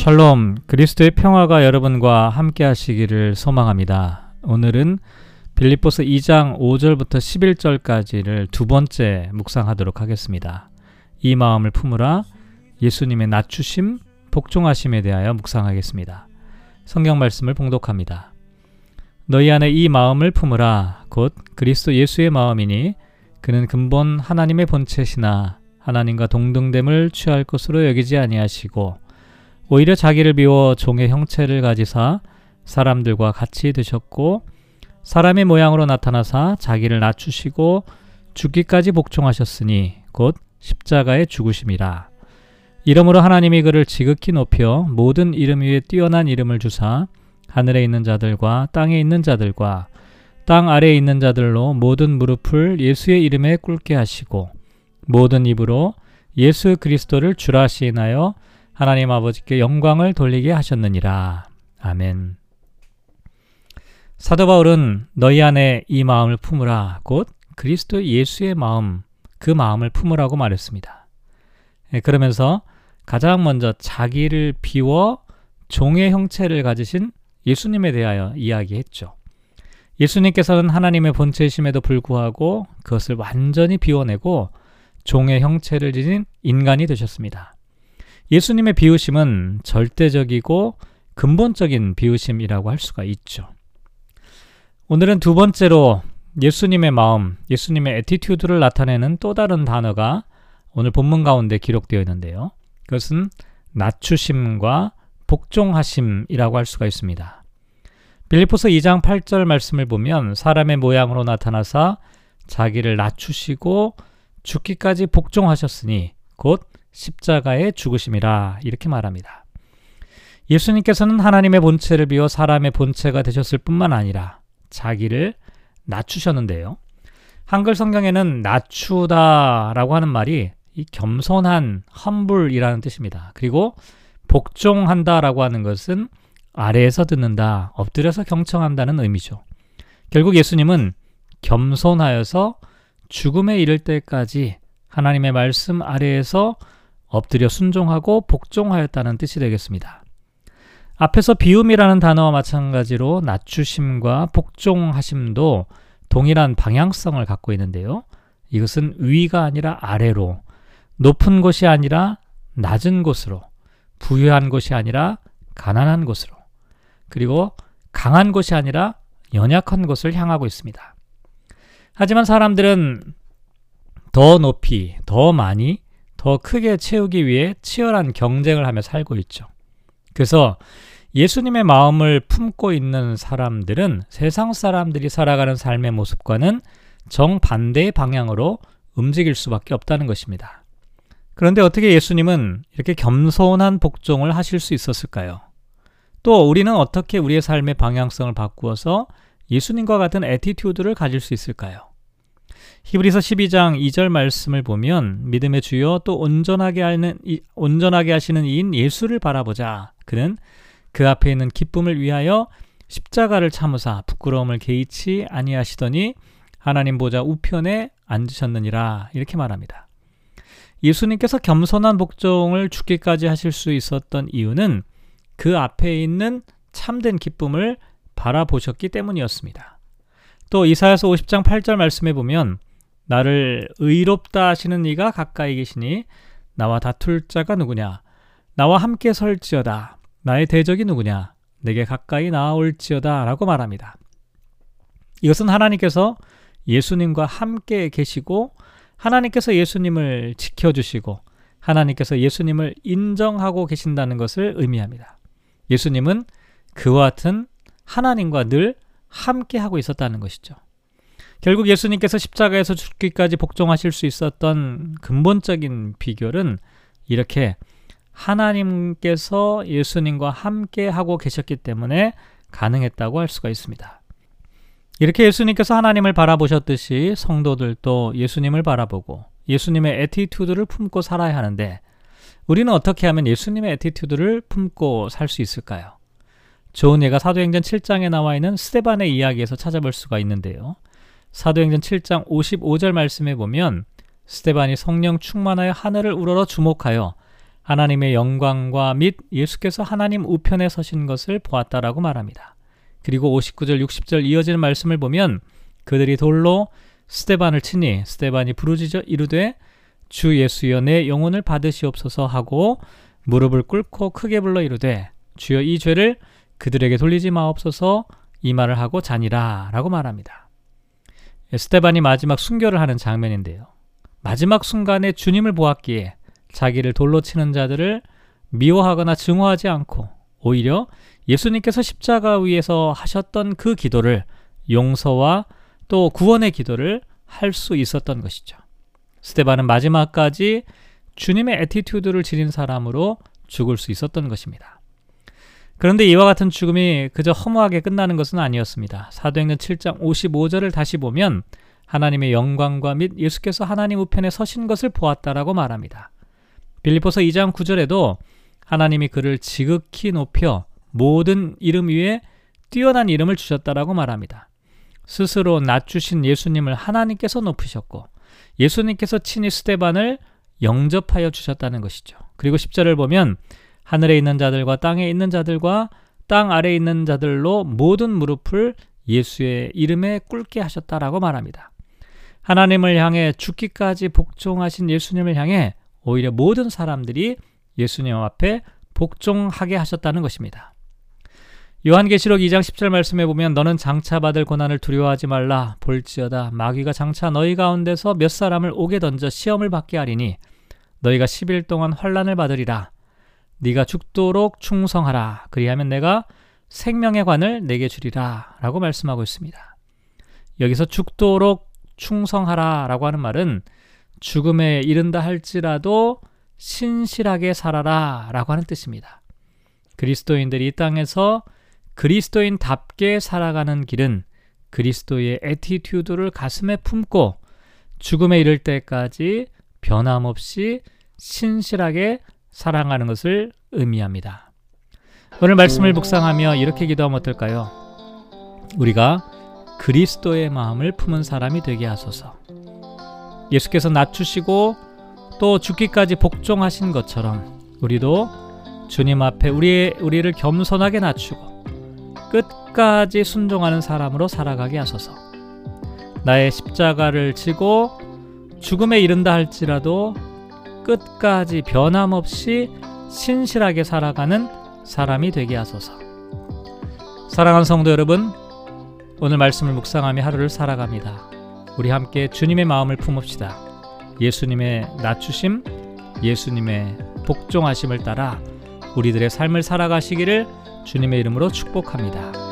샬롬, 그리스도의 평화가 여러분과 함께 하시기를 소망합니다. 오늘은 빌립보서 2장 5절부터 11절까지를 두 번째 묵상하도록 하겠습니다. 이 마음을 품으라 예수님의 낮추심, 복종하심에 대하여 묵상하겠습니다. 성경 말씀을 봉독합니다. 너희 안에 이 마음을 품으라 곧 그리스도 예수의 마음이니 그는 근본 하나님의 본체시나 하나님과 동등됨을 취할 것으로 여기지 아니하시고 오히려 자기를 비워 종의 형체를 가지사 사람들과 같이 드셨고 사람의 모양으로 나타나사 자기를 낮추시고 죽기까지 복종하셨으니 곧 십자가의 죽으심이라. 이러므로 하나님이 그를 지극히 높여 모든 이름 위에 뛰어난 이름을 주사 하늘에 있는 자들과 땅에 있는 자들과 땅 아래에 있는 자들로 모든 무릎을 예수의 이름에 꿇게 하시고 모든 입으로 예수 그리스도를 주라 시인하여 하나님 아버지께 영광을 돌리게 하셨느니라. 아멘. 사도 바울은 너희 안에 이 마음을 품으라 곧 그리스도 예수의 마음 그 마음을 품으라고 말했습니다. 예, 그러면서 가장 먼저 자기를 비워 종의 형체를 가지신 예수님에 대하여 이야기했죠. 예수님께서는 하나님의 본체이심에도 불구하고 그것을 완전히 비워내고 종의 형체를 지닌 인간이 되셨습니다. 예수님의 비우심은 절대적이고 근본적인 비우심이라고 할 수가 있죠. 오늘은 두 번째로 예수님의 마음, 예수님의 attitude를 나타내는 또 다른 단어가 오늘 본문 가운데 기록되어 있는데요. 그것은 낮추심과 복종하심이라고 할 수가 있습니다. 빌립보서 2장 8절 말씀을 보면 사람의 모양으로 나타나사 자기를 낮추시고 죽기까지 복종하셨으니 곧 십자가의 죽으심이라 이렇게 말합니다. 예수님께서는 하나님의 본체를 비워 사람의 본체가 되셨을 뿐만 아니라 자기를 낮추셨는데요. 한글 성경에는 낮추다라고 하는 말이 이 겸손한 험불이라는 뜻입니다. 그리고 복종한다라고 하는 것은 아래에서 듣는다, 엎드려서 경청한다는 의미죠. 결국 예수님은 겸손하여서 죽음에 이를 때까지 하나님의 말씀 아래에서 엎드려 순종하고 복종하였다는 뜻이 되겠습니다. 앞에서 비움이라는 단어와 마찬가지로 낮추심과 복종하심도 동일한 방향성을 갖고 있는데요. 이것은 위가 아니라 아래로, 높은 곳이 아니라 낮은 곳으로, 부유한 곳이 아니라 가난한 곳으로, 그리고 강한 곳이 아니라 연약한 곳을 향하고 있습니다. 하지만 사람들은 더 높이, 더 많이, 더 크게 채우기 위해 치열한 경쟁을 하며 살고 있죠. 그래서 예수님의 마음을 품고 있는 사람들은 세상 사람들이 살아가는 삶의 모습과는 정반대의 방향으로 움직일 수밖에 없다는 것입니다. 그런데 어떻게 예수님은 이렇게 겸손한 복종을 하실 수 있었을까요? 또 우리는 어떻게 우리의 삶의 방향성을 바꾸어서 예수님과 같은 attitude를 가질 수 있을까요? 히브리서 12장 2절 말씀을 보면 믿음의 주요 또 온전하게 하는 온전하게 하시는 이인 예수를 바라보자. 그는 그 앞에 있는 기쁨을 위하여 십자가를 참으사 부끄러움을 개의치 아니하시더니 하나님 보좌 우편에 앉으셨느니라 이렇게 말합니다. 예수님께서 겸손한 복종을 죽기까지 하실 수 있었던 이유는 그 앞에 있는 참된 기쁨을 바라보셨기 때문이었습니다. 또 이사야서 50장 8절 말씀에 보면 나를 의롭다 하시는 이가 가까이 계시니 나와 다툴 자가 누구냐 나와 함께 설지어다 나의 대적이 누구냐 내게 가까이 나아올지어다 라고 말합니다. 이것은 하나님께서 예수님과 함께 계시고 하나님께서 예수님을 지켜주시고 하나님께서 예수님을 인정하고 계신다는 것을 의미합니다. 예수님은 그와 같은 하나님과 늘 함께 하고 있었다는 것이죠. 결국 예수님께서 십자가에서 죽기까지 복종하실 수 있었던 근본적인 비결은 이렇게 하나님께서 예수님과 함께 하고 계셨기 때문에 가능했다고 할 수가 있습니다. 이렇게 예수님께서 하나님을 바라보셨듯이 성도들도 예수님을 바라보고 예수님의 attitude를 품고 살아야 하는데 우리는 어떻게 하면 예수님의 attitude를 품고 살 수 있을까요? 좋은 예가 사도행전 7장에 나와 있는 스테반의 이야기에서 찾아볼 수가 있는데요. 사도행전 7장 55절 말씀에 보면 스테반이 성령 충만하여 하늘을 우러러 주목하여 하나님의 영광과 및 예수께서 하나님 우편에 서신 것을 보았다라고 말합니다. 그리고 59절 60절 이어지는 말씀을 보면 그들이 돌로 스테반을 치니 스테반이 부르짖어 이르되 주 예수여 내 영혼을 받으시옵소서 하고 무릎을 꿇고 크게 불러 이르되 주여 이 죄를 그들에게 돌리지 마옵소서 이 말을 하고 자니라 라고 말합니다. 스테반이 마지막 순교를 하는 장면인데요. 마지막 순간에 주님을 보았기에 자기를 돌로 치는 자들을 미워하거나 증오하지 않고 오히려 예수님께서 십자가 위에서 하셨던 그 기도를 용서와 또 구원의 기도를 할 수 있었던 것이죠. 스테반은 마지막까지 주님의 attitude를 지닌 사람으로 죽을 수 있었던 것입니다. 그런데 이와 같은 죽음이 그저 허무하게 끝나는 것은 아니었습니다. 사도행전 7장 55절을 다시 보면 하나님의 영광과 및 예수께서 하나님 우편에 서신 것을 보았다라고 말합니다. 빌리포서 2장 9절에도 하나님이 그를 지극히 높여 모든 이름 위에 뛰어난 이름을 주셨다라고 말합니다. 스스로 낮추신 예수님을 하나님께서 높으셨고 예수님께서 친히 스테반을 영접하여 주셨다는 것이죠. 그리고 10절을 보면 하늘에 있는 자들과 땅에 있는 자들과 땅 아래에 있는 자들로 모든 무릎을 예수의 이름에 꿇게 하셨다라고 말합니다. 하나님을 향해 죽기까지 복종하신 예수님을 향해 오히려 모든 사람들이 예수님 앞에 복종하게 하셨다는 것입니다. 요한계시록 2장 10절 말씀에 보면 너는 장차 받을 고난을 두려워하지 말라 볼지어다 마귀가 장차 너희 가운데서 몇 사람을 옥에 던져 시험을 받게 하리니 너희가 10일 동안 환란을 받으리라 네가 죽도록 충성하라. 그리하면 내가 생명의 관을 내게 주리라. 라고 말씀하고 있습니다. 여기서 죽도록 충성하라. 라고 하는 말은 죽음에 이른다 할지라도 신실하게 살아라. 라고 하는 뜻입니다. 그리스도인들이 이 땅에서 그리스도인답게 살아가는 길은 그리스도의 attitude를 가슴에 품고 죽음에 이를 때까지 변함없이 신실하게 사랑하는 것을 의미합니다. 오늘 말씀을 묵상하며 이렇게 기도하면 어떨까요? 우리가 그리스도의 마음을 품은 사람이 되게 하소서. 예수께서 낮추시고 또 죽기까지 복종하신 것처럼 우리도 주님 앞에 우리 우리를 겸손하게 낮추고 끝까지 순종하는 사람으로 살아가게 하소서. 나의 십자가를 지고 죽음에 이른다 할지라도 끝까지 변함없이 신실하게 살아가는 사람이 되게 하소서. 사랑하는 성도 여러분, 오늘 말씀을 묵상하며 하루를 살아갑니다. 우리 함께 주님의 마음을 품읍시다. 예수님의 낮추심, 예수님의 복종하심을 따라 우리들의 삶을 살아가시기를 주님의 이름으로 축복합니다.